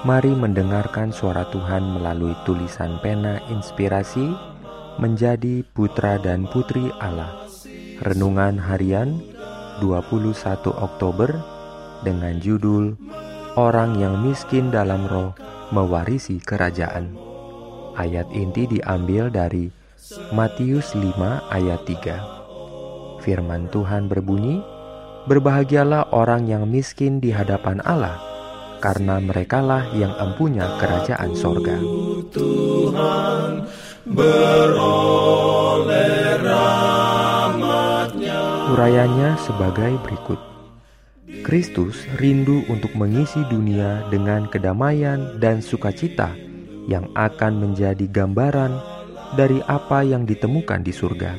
Mari mendengarkan suara Tuhan melalui tulisan pena inspirasi menjadi putra dan putri Allah. Renungan harian 21 Oktober dengan judul Orang yang miskin dalam roh mewarisi kerajaan. Ayat inti diambil dari Matius 5 ayat 3. Firman Tuhan berbunyi, Berbahagialah orang yang miskin di hadapan Allah, karena merekalah yang empunya kerajaan sorga. Tuhan beroleh Urayanya sebagai berikut. Kristus rindu untuk mengisi dunia dengan kedamaian dan sukacita yang akan menjadi gambaran dari apa yang ditemukan di surga.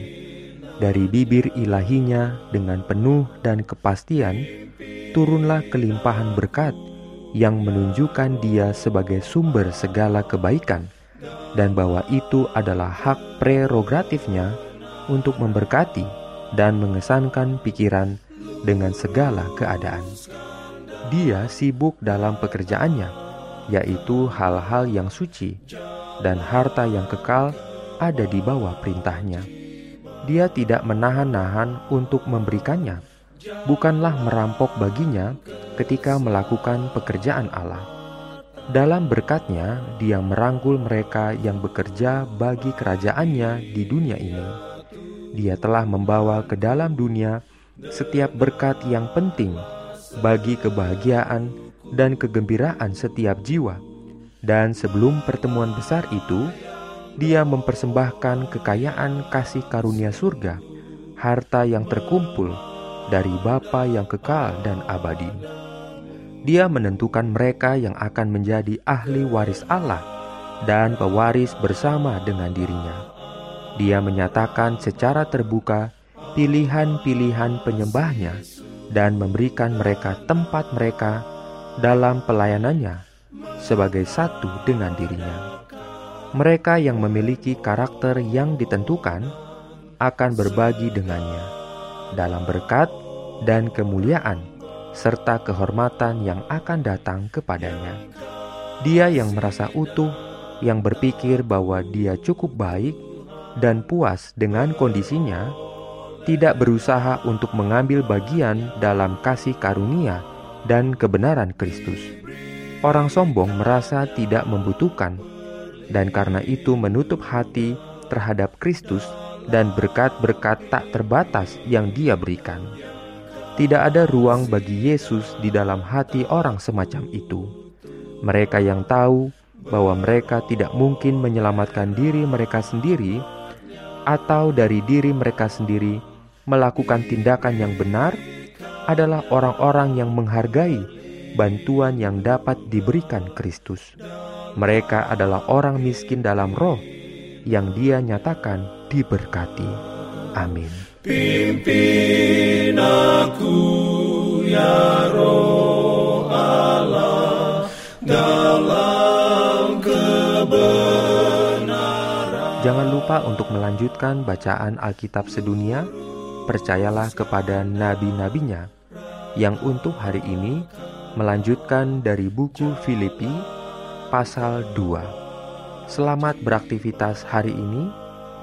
Dari bibir ilahinya dengan penuh dan kepastian, turunlah kelimpahan berkat yang menunjukkan dia sebagai sumber segala kebaikan dan bahwa itu adalah hak prerogatifnya untuk memberkati dan mengesankan pikiran dengan segala keadaan. Dia sibuk dalam pekerjaannya, yaitu hal-hal yang suci, dan harta yang kekal ada di bawah perintahnya. Dia tidak menahan-nahan untuk memberikannya, bukanlah merampok baginya ketika melakukan pekerjaan Allah. Dalam berkatnya, dia merangkul mereka yang bekerja bagi kerajaannya di dunia ini. Dia telah membawa ke dalam dunia setiap berkat yang penting bagi kebahagiaan dan kegembiraan setiap jiwa. Dan sebelum pertemuan besar itu, dia mempersembahkan kekayaan kasih karunia surga, harta yang terkumpul dari Bapa yang kekal dan abadi. Dia menentukan mereka yang akan menjadi ahli waris Allah dan pewaris bersama dengan dirinya. Dia menyatakan secara terbuka pilihan-pilihan penyembahnya dan memberikan mereka tempat mereka dalam pelayanannya sebagai satu dengan dirinya. Mereka yang memiliki karakter yang ditentukan akan berbagi dengannya dalam berkat dan kemuliaan, serta kehormatan yang akan datang kepadanya. Dia yang merasa utuh, yang berpikir bahwa dia cukup baik dan puas dengan kondisinya, tidak berusaha untuk mengambil bagian dalam kasih karunia dan kebenaran Kristus. Orang sombong merasa tidak membutuhkan, dan karena itu menutup hati terhadap Kristus dan berkat-berkat tak terbatas yang Dia berikan. Tidak ada ruang bagi Yesus di dalam hati orang semacam itu. Mereka yang tahu bahwa mereka tidak mungkin menyelamatkan diri mereka sendiri atau dari diri mereka sendiri melakukan tindakan yang benar adalah orang-orang yang menghargai bantuan yang dapat diberikan Kristus. Mereka adalah orang miskin dalam roh yang Dia nyatakan diberkati. Amin. Pimpin aku ya roh Allah dalam kebenaran. Jangan lupa untuk melanjutkan bacaan Alkitab sedunia. Percayalah kepada nabi-nabinya yang untuk hari ini melanjutkan dari buku Filipi pasal 2. Selamat beraktivitas hari ini.